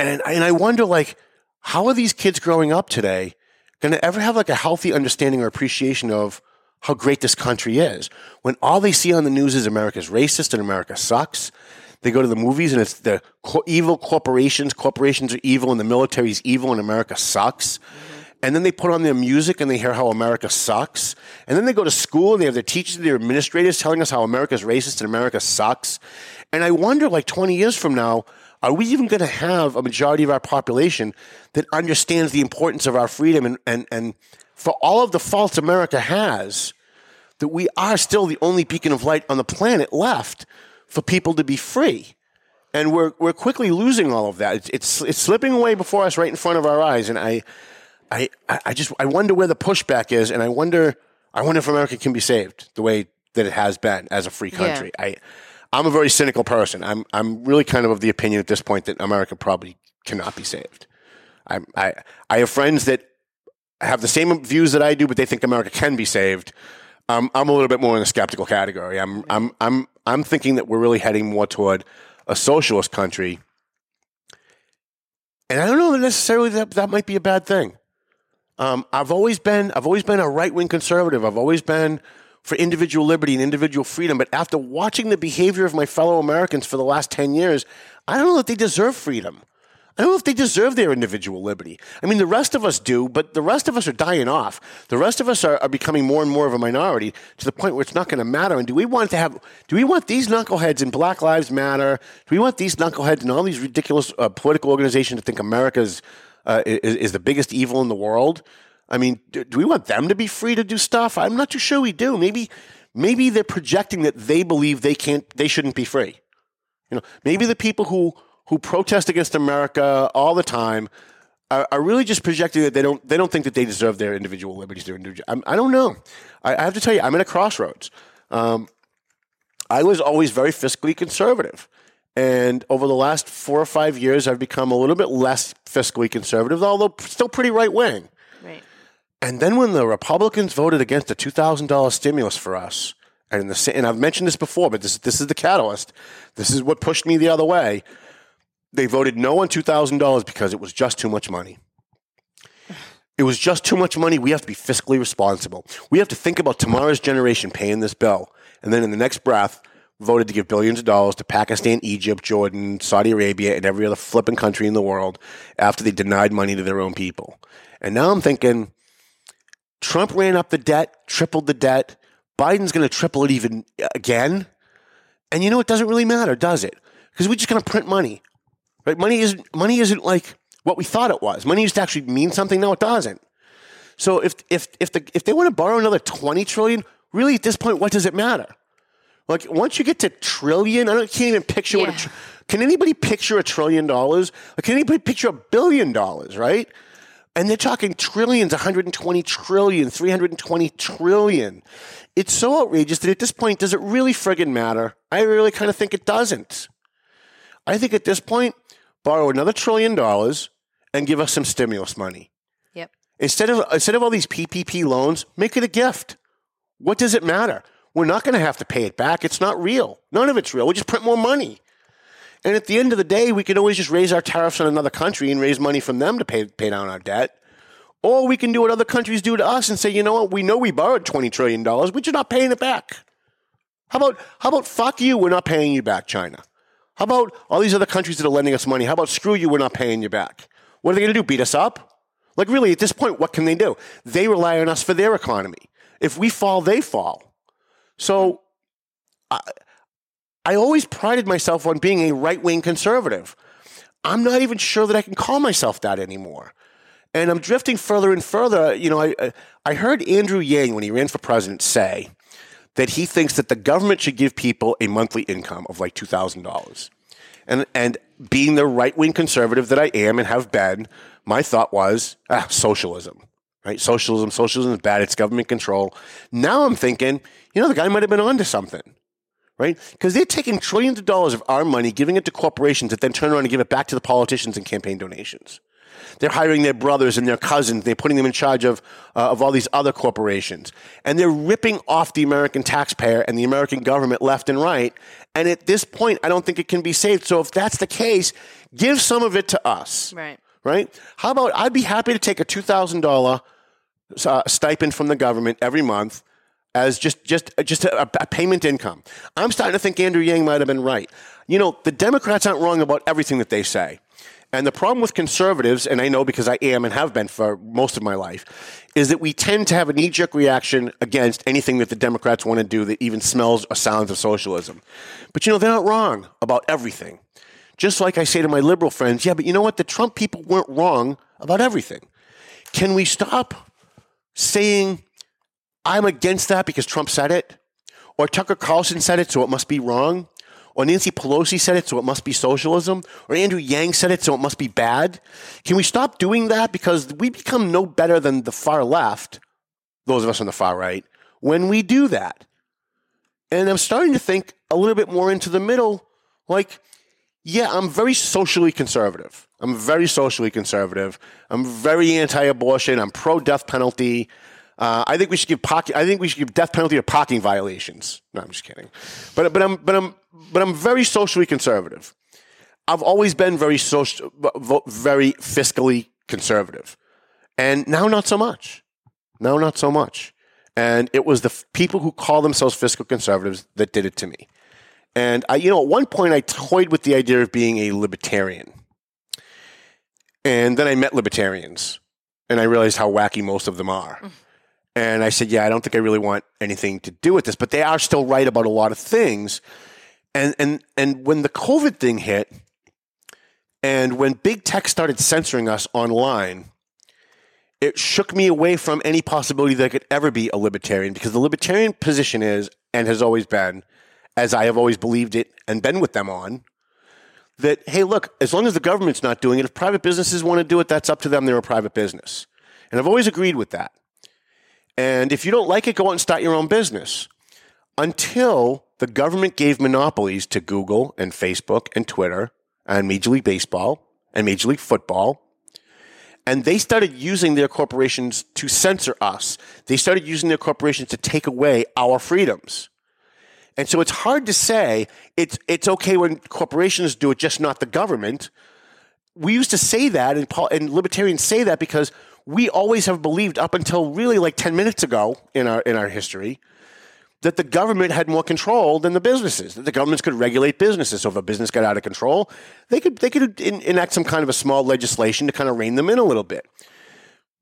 [SPEAKER 2] and and I wonder like how are these kids growing up today going to ever have like a healthy understanding or appreciation of how great this country is when all they see on the news is America's racist and America sucks. they go to the movies and it's the co- evil corporations. Corporations are evil and the military is evil and America sucks. Mm-hmm. And then they put on their music and they hear how America sucks. And then they go to school and they have their teachers and their administrators telling us how America's racist and America sucks. And I wonder, like 20 years from now, are we even going to have a majority of our population that understands the importance of our freedom and, and, and for all of the faults America has, that we are still the only beacon of light on the planet left for people to be free? And we're, we're quickly losing all of that. It's, it's, it's slipping away before us right in front of our eyes. And I, I, I I just I wonder where the pushback is, and I wonder I wonder if America can be saved the way that it has been as a free country. I I'm a very cynical person. I'm I'm really kind of of the opinion at this point that America probably cannot be saved. I I I have friends that have the same views that I do, but they think America can be saved. Um, I'm a little bit more in the skeptical category. I'm I'm I'm I'm thinking that we're really heading more toward a socialist country. And I don't know that necessarily that that might be a bad thing. Um, I've always been I've always been a right wing conservative. I've always been for individual liberty and individual freedom. But after watching the behavior of my fellow Americans for the last ten years, I don't know that they deserve freedom. I don't know if they deserve their individual liberty. I mean, the rest of us do, but the rest of us are dying off. The rest of us are, are becoming more and more of a minority to the point where it's not going to matter. And do we want to have? Do we want these knuckleheads in Black Lives Matter? Do we want these knuckleheads and all these ridiculous uh, political organizations to think America's uh, is, is the biggest evil in the world? I mean, do, do we want them to be free to do stuff? I'm not too sure we do. Maybe, maybe they're projecting that they believe they can't, they shouldn't be free. You know, maybe the people who who protest against America all the time are, are really just projecting that they don't they don't think that they deserve their individual liberties. Their individual, I'm, I don't know. I, I have to tell you, I'm at a crossroads. Um, I was always very fiscally conservative. And over the last four or five years, I've become a little bit less fiscally conservative, although still pretty right wing.
[SPEAKER 3] Right.
[SPEAKER 2] And then when the Republicans voted against the two thousand dollars stimulus for us, and in the and I've mentioned this before, but this this is the catalyst. This is what pushed me the other way. They voted no on two thousand dollars because it was just too much money. It was just too much money. We have to be fiscally responsible. We have to think about tomorrow's generation paying this bill, and then in the next breath, voted to give billions of dollars to Pakistan, Egypt, Jordan, Saudi Arabia, and every other flipping country in the world after they denied money to their own people. And now I'm thinking, Trump ran up the debt, tripled the debt. Biden's going to triple it even uh, again. And you know, it doesn't really matter, does it? Because we're just going to print money. Right? Money isn't money isn't like what we thought it was. Money used to actually mean something. No, it doesn't. So if if if the if they want to borrow another twenty trillion, really at this point, what does it matter? Like once you get to trillion, I don't can't even picture what. A
[SPEAKER 3] Yeah.
[SPEAKER 2] tr- can anybody picture a trillion dollars? Like, can anybody picture a billion dollars? Right? And they're talking trillions, 120 trillion, 320 trillion. It's so outrageous that at this point, does it really friggin' matter? I really kind of think it doesn't. I think at this point, borrow another trillion dollars and give us some stimulus money.
[SPEAKER 3] Yep.
[SPEAKER 2] Instead of instead of all these PPP loans, make it a gift. What does it matter? We're not going to have to pay it back. It's not real. None of it's real. We just print more money. And at the end of the day, we can always just raise our tariffs on another country and raise money from them to pay pay down our debt. Or we can do what other countries do to us and say, you know what, we know we borrowed twenty trillion dollars, we're just not paying it back. How about how about fuck you, we're not paying you back, China? How about all these other countries that are lending us money? How about screw you, we're not paying you back? What are they going to do? Beat us up? Like really, at this point, what can they do? They rely on us for their economy. If we fall, they fall. So I, I always prided myself on being a right wing conservative. I'm not even sure that I can call myself that anymore. And I'm drifting further and further. You know, I, I heard Andrew Yang, when he ran for president, say that he thinks that the government should give people a monthly income of like $2,000. And, and being the right wing conservative that I am and have been, my thought was ah, socialism, right? Socialism, socialism is bad. It's government control. Now I'm thinking, you know, the guy might have been onto something, right? Because they're taking trillions of dollars of our money, giving it to corporations that then turn around and give it back to the politicians in campaign donations. They're hiring their brothers and their cousins. They're putting them in charge of, uh, of all these other corporations. And they're ripping off the American taxpayer and the American government left and right. And at this point, I don't think it can be saved. So if that's the case, give some of it to us.
[SPEAKER 3] Right.
[SPEAKER 2] Right? How about I'd be happy to take a $2,000 uh, stipend from the government every month as just just just a, a payment income. I'm starting to think Andrew Yang might have been right. you know, the Democrats aren't wrong about everything that they say. And the problem with conservatives, and I know because I am and have been for most of my life, is that we tend to have a knee jerk reaction against anything that the Democrats want to do that even smells or sounds of socialism. But you know, they're not wrong about everything. Just like I say to my liberal friends, yeah, but you know what? The Trump people weren't wrong about everything. Can we stop saying, I'm against that because Trump said it? Or Tucker Carlson said it, so it must be wrong? Or Nancy Pelosi said it, so it must be socialism? Or Andrew Yang said it, so it must be bad? Can we stop doing that? Because we become no better than the far left, those of us on the far right, when we do that. And I'm starting to think a little bit more into the middle. Like, yeah, I'm very socially conservative. I'm very socially conservative. I'm very anti-abortion. I'm pro-death penalty. Uh, I think we should give I think we should give death penalty to parking violations. No, I'm just kidding. But but I'm but I'm but I'm very socially conservative. I've always been very social, very fiscally conservative, and now not so much. Now not so much. And it was the f- people who call themselves fiscal conservatives that did it to me. And I, you know, at one point I toyed with the idea of being a libertarian. And then I met libertarians and I realized how wacky most of them are. And I said, yeah, I don't think I really want anything to do with this, but they are still right about a lot of things. And, and, and when the COVID thing hit and when big tech started censoring us online, it shook me away from any possibility that I could ever be a libertarian because the libertarian position is and has always been, as I have always believed it and been with them on, that, hey, look, as long as the government's not doing it, if private businesses want to do it, that's up to them. They're a private business. And I've always agreed with that. And if you don't like it, go out and start your own business. Until the government gave monopolies to Google and Facebook and Twitter and Major League Baseball and Major League Football. And they started using their corporations to censor us. They started using their corporations to take away our freedoms. And so it's hard to say it's it's okay when corporations do it, just not the government. We used to say that, and, and libertarians say that because we always have believed up until really like ten minutes ago in our in our history that the government had more control than the businesses. That the governments could regulate businesses. So if a business got out of control, they could they could en- enact some kind of a small legislation to kind of rein them in a little bit.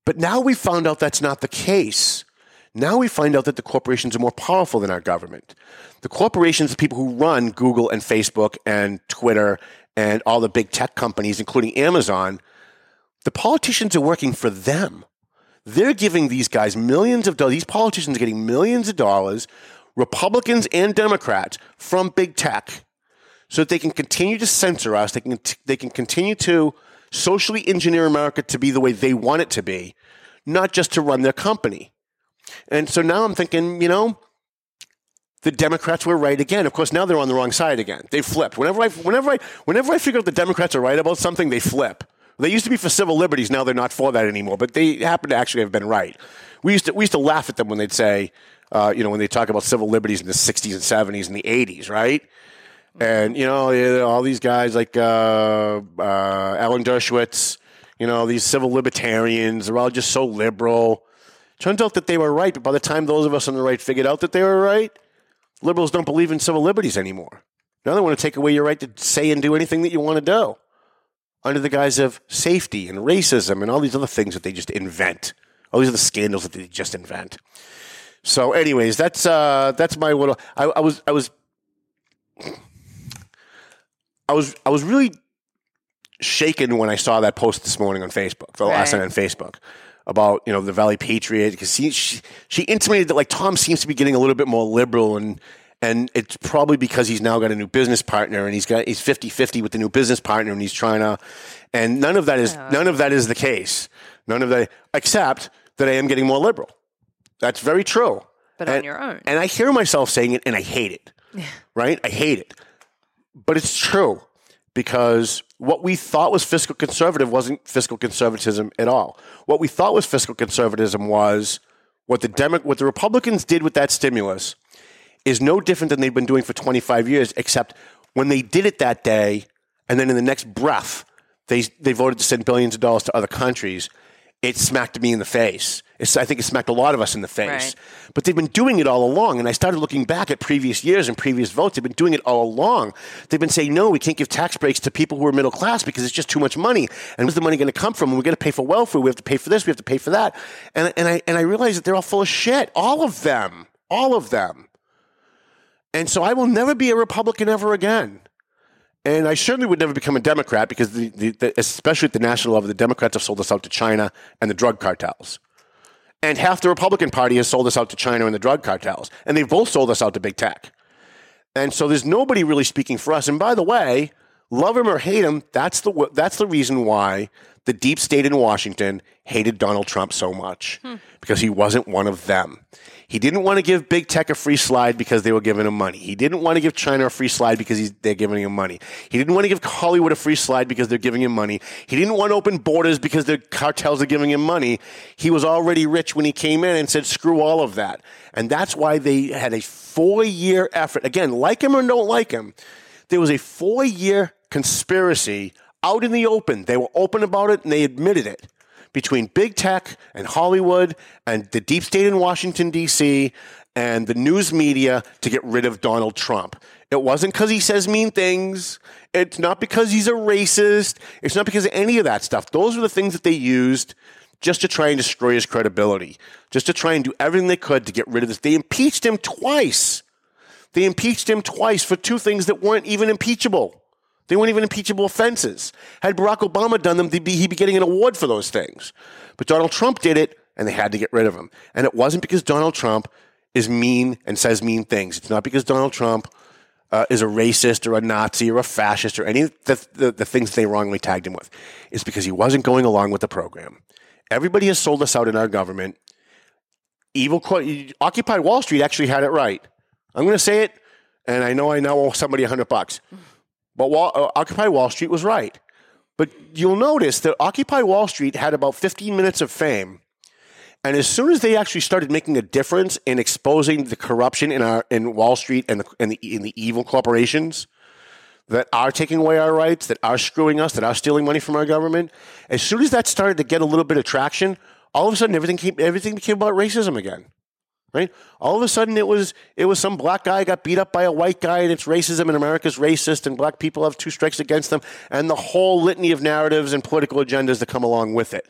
[SPEAKER 2] But now we found out that's not the case. Now we find out that the corporations are more powerful than our government. The corporations, the people who run Google and Facebook and Twitter and all the big tech companies, including Amazon, the politicians are working for them. They're giving these guys millions of dollars. These politicians are getting millions of dollars, Republicans and Democrats, from big tech, so that they can continue to censor us. They can they can continue to socially engineer America to be the way they want it to be, not just to run their company. And so now I'm thinking, you know, the Democrats were right again. Of course, now they're on the wrong side again. They flipped. Whenever I, whenever I, whenever I figure out the Democrats are right about something, they flip. They used to be for civil liberties. Now they're not for that anymore. But they happen to actually have been right. We used to, we used to laugh at them when they'd say, uh, you know, when they talk about civil liberties in the '60s and '70s and the '80s, right? And you know, all these guys like uh, uh, Alan Dershowitz, you know, these civil libertarians, they're all just so liberal. Turns out that they were right, but by the time those of us on the right figured out that they were right, liberals don't believe in civil liberties anymore. Now they want to take away your right to say and do anything that you want to do under the guise of safety and racism and all these other things that they just invent. All these are the scandals that they just invent. So, anyways, that's uh, that's my little. I, I was I was I was I was really shaken when I saw that post this morning on Facebook, the last
[SPEAKER 3] Right.
[SPEAKER 2] night on Facebook about you know the Valley Patriot because she, she she intimated that like Tom seems to be getting a little bit more liberal and and it's probably because he's now got a new business partner and he's got he's 50-50 with the new business partner and he's trying to and none of that is none of that is the case. None of that except that I am getting more liberal. That's very true.
[SPEAKER 3] But on your own.
[SPEAKER 2] and I hear myself saying it and I hate it. Right? I hate it. But it's true because what we thought was fiscal conservative wasn't fiscal conservatism at all. What we thought was fiscal conservatism was what the Demo- what the Republicans did with that stimulus is no different than they've been doing for 25 years, except when they did it that day, and then in the next breath, they they voted to send billions of dollars to other countries. It smacked me in the face It's, I think it smacked a lot of us in the face.
[SPEAKER 3] Right.
[SPEAKER 2] But they've been doing it all along. And I started looking back at previous years and previous votes. They've been doing it all along. They've been saying, no, we can't give tax breaks to people who are middle class because it's just too much money. And where's the money going to come from? We're going to pay for welfare. We have to pay for this. We have to pay for that. And, and, I, and I realized that they're all full of shit. All of them. All of them. And so I will never be a Republican ever again. And I certainly would never become a Democrat because, the, the, the, especially at the national level, the Democrats have sold us out to China and the drug cartels. And half the Republican Party has sold us out to China and the drug cartels. And they've both sold us out to big tech. And so there's nobody really speaking for us. And by the way, love him or hate him, that's the, that's the reason why the deep state in Washington hated Donald Trump so much because he wasn't one of them. He didn't want to give big tech a free slide because they were giving him money. He didn't want to give China a free slide because they're giving him money. He didn't want to give Hollywood a free slide because they're giving him money. He didn't want to open borders because the cartels are giving him money. He was already rich when he came in and said, screw all of that. And that's why they had a four year effort. Again, like him or don't like him, there was a four year conspiracy out in the open. They were open about it and they admitted it between big tech and Hollywood and the deep state in Washington, D.C., and the news media to get rid of Donald Trump. It wasn't because he says mean things. It's not because he's a racist. It's not because of any of that stuff. Those were the things that they used just to try and destroy his credibility, just to try and do everything they could to get rid of this. They impeached him twice. They impeached him twice for two things that weren't even impeachable. They weren't even impeachable offenses. Had Barack Obama done them, be, he'd be getting an award for those things. But Donald Trump did it, and they had to get rid of him. And it wasn't because Donald Trump is mean and says mean things. It's not because Donald Trump uh, is a racist or a Nazi or a fascist or any of the, the, the things they wrongly tagged him with. It's because he wasn't going along with the program. Everybody has sold us out in our government. Evil Occupy Wall Street actually had it right. I'm going to say it, and I know I now owe somebody a hundred bucks. But Wall, uh, Occupy Wall Street was right. But you'll notice that Occupy Wall Street had about 15 minutes of fame. And as soon as they actually started making a difference in exposing the corruption in our in Wall Street and the, and the, in the evil corporations that are taking away our rights, that are screwing us, that are stealing money from our government, as soon as that started to get a little bit of traction, all of a sudden everything came, everything became about racism again right? All of a sudden, it was it was some black guy got beat up by a white guy, and it's racism, and America's racist, and black people have two strikes against them, and the whole litany of narratives and political agendas that come along with it.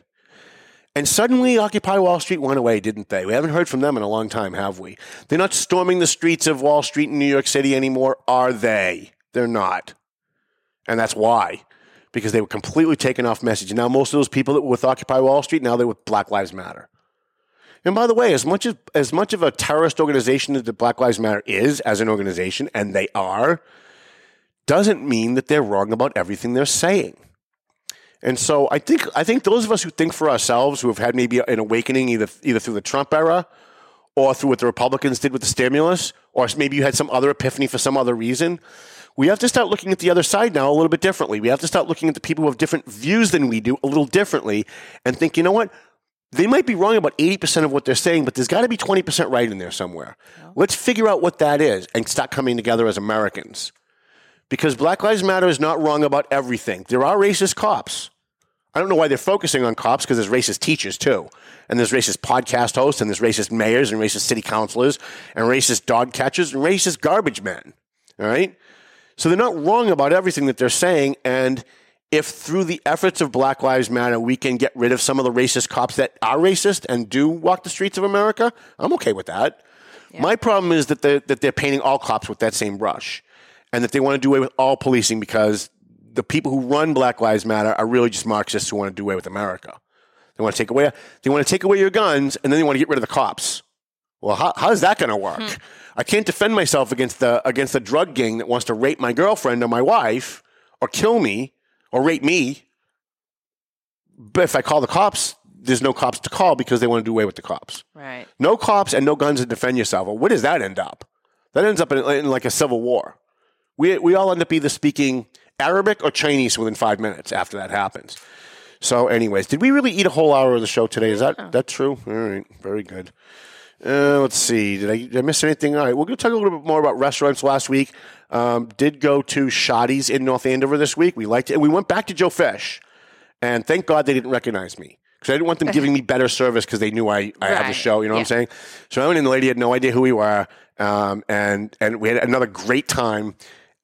[SPEAKER 2] And suddenly, Occupy Wall Street went away, didn't they? We haven't heard from them in a long time, have we? They're not storming the streets of Wall Street in New York City anymore, are they? They're not. And that's why. Because they were completely taken off message. Now most of those people that were with Occupy Wall Street, now they're with Black Lives Matter. And by the way, as much as as much of a terrorist organization that Black Lives Matter is as an organization, and they are, doesn't mean that they're wrong about everything they're saying. And so I think I think those of us who think for ourselves, who have had maybe an awakening either either through the Trump era or through what the Republicans did with the stimulus, or maybe you had some other epiphany for some other reason. We have to start looking at the other side now a little bit differently. We have to start looking at the people who have different views than we do a little differently and think, you know what? They might be wrong about 80% of what they're saying, but there's got to be 20% right in there somewhere. Let's figure out what that is and start coming together as Americans. Because Black Lives Matter is not wrong about everything. There are racist cops. I don't know why they're focusing on cops because there's racist teachers too. And there's racist podcast hosts and there's racist mayors and racist city councilors and racist dog catchers and racist garbage men. All right? So they're not wrong about everything that they're saying. And if through the efforts of Black Lives Matter we can get rid of some of the racist cops that are racist and do walk the streets of America, I'm okay with that. My problem is that they're, that they're painting all cops with that same brush and that they want to do away with all policing because the people who run Black Lives Matter are really just Marxists who want to do away with America. They want to take away they want to take away your guns and then they want to get rid of the cops. Well, how, how's that going to work? Hmm. I can't defend myself against the against the drug gang that wants to rape my girlfriend or my wife or kill me or rape me. But if I call the cops, there's no cops to call because they want to do away with the cops.
[SPEAKER 3] Right.
[SPEAKER 2] No cops and no guns to defend yourself. Well, where does that end up? That ends up in, in like a civil war. We, we all end up either speaking Arabic or Chinese within five minutes after that happens. So, anyways, did we really eat a whole hour of the show today? Is that that true? All right, very good. Uh, let's see. Did I, did I miss anything? All right, we're going to talk a little bit more about restaurants last week. Um, did go to Shoddy's in North Andover this week. We liked it. And we went back to Joe Fish. And thank God they didn't recognize me. because I didn't want them giving me better service because they knew I, I have a show. You know what I'm saying? So I went in, the lady had no idea who we were, um, and and we had another great time.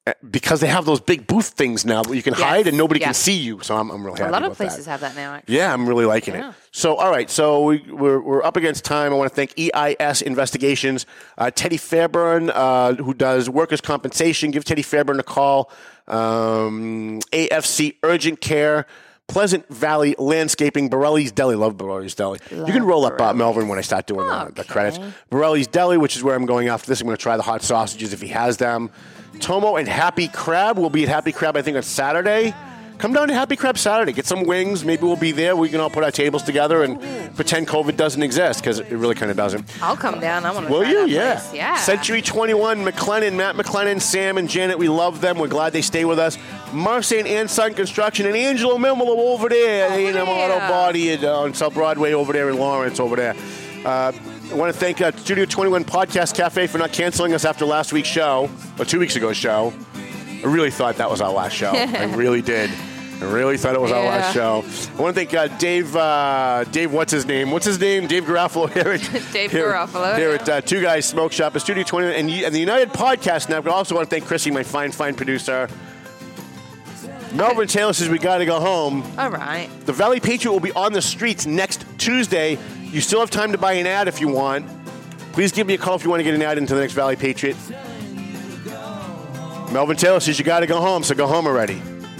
[SPEAKER 2] Uh, Because they have those big booth things now that you can
[SPEAKER 3] Yes.
[SPEAKER 2] hide and nobody can see you, so I'm, I'm really
[SPEAKER 3] A lot of places
[SPEAKER 2] that.
[SPEAKER 3] have that now. Actually.
[SPEAKER 2] Yeah, I'm really liking
[SPEAKER 3] Yeah.
[SPEAKER 2] it. So, all right. So we, we're, we're up against time. I want to thank EIS Investigations, uh, Teddy Fairburn, uh, who does workers' compensation. Give Teddy Fairburn a call. Um, AFC Urgent Care. Pleasant Valley Landscaping, Borelli's Deli. Love Borelli's Deli. you can roll up uh, Melvin when I start doing the, the credits. Borelli's Deli, which is where I'm going after this. I'm going to try the hot sausages if he has them. Tomo and Happy Crab will be at Happy Crab, I think, on Saturday. Come down to Happy Crab Saturday. Get some wings. Maybe we'll be there. We can all put our tables together and pretend COVID doesn't exist because it really kind of doesn't.
[SPEAKER 3] I'll come down. I want to.
[SPEAKER 2] Will you? Yeah.
[SPEAKER 3] Place. Yeah.
[SPEAKER 2] Century 21, McLennan, Matt McLennan, Sam and Janet. We love them. We're glad they stay with us. Marseille and Son Construction and Angelo Mimolo over there.
[SPEAKER 3] Over
[SPEAKER 2] A&M. Auto Body uh, on South Broadway over there in Lawrence over there. Uh, I want to thank uh, Studio 21 Podcast Cafe for not canceling us after last week's show, or two weeks ago's show. I really thought that was our last show. (laughs) I really did. I really thought it was our last show. I want to thank uh, Dave. Uh, Dave, what's his name? What's his name? Dave Garofalo (laughs) here at (laughs)
[SPEAKER 3] Dave
[SPEAKER 2] here,
[SPEAKER 3] Garofalo,
[SPEAKER 2] here at uh, Two Guys Smoke Shop, at Studio 20, and, and the United Podcast Network. I also want to thank Chrissy, my fine, fine producer. Melvin Taylor says we got to go home.
[SPEAKER 3] All right.
[SPEAKER 2] The Valley Patriot will be on the streets next Tuesday. You still have time to buy an ad if you want. Please give me a call if you want to get an ad into the next Valley Patriot. Melvin Taylor says you got to go home, so go home already.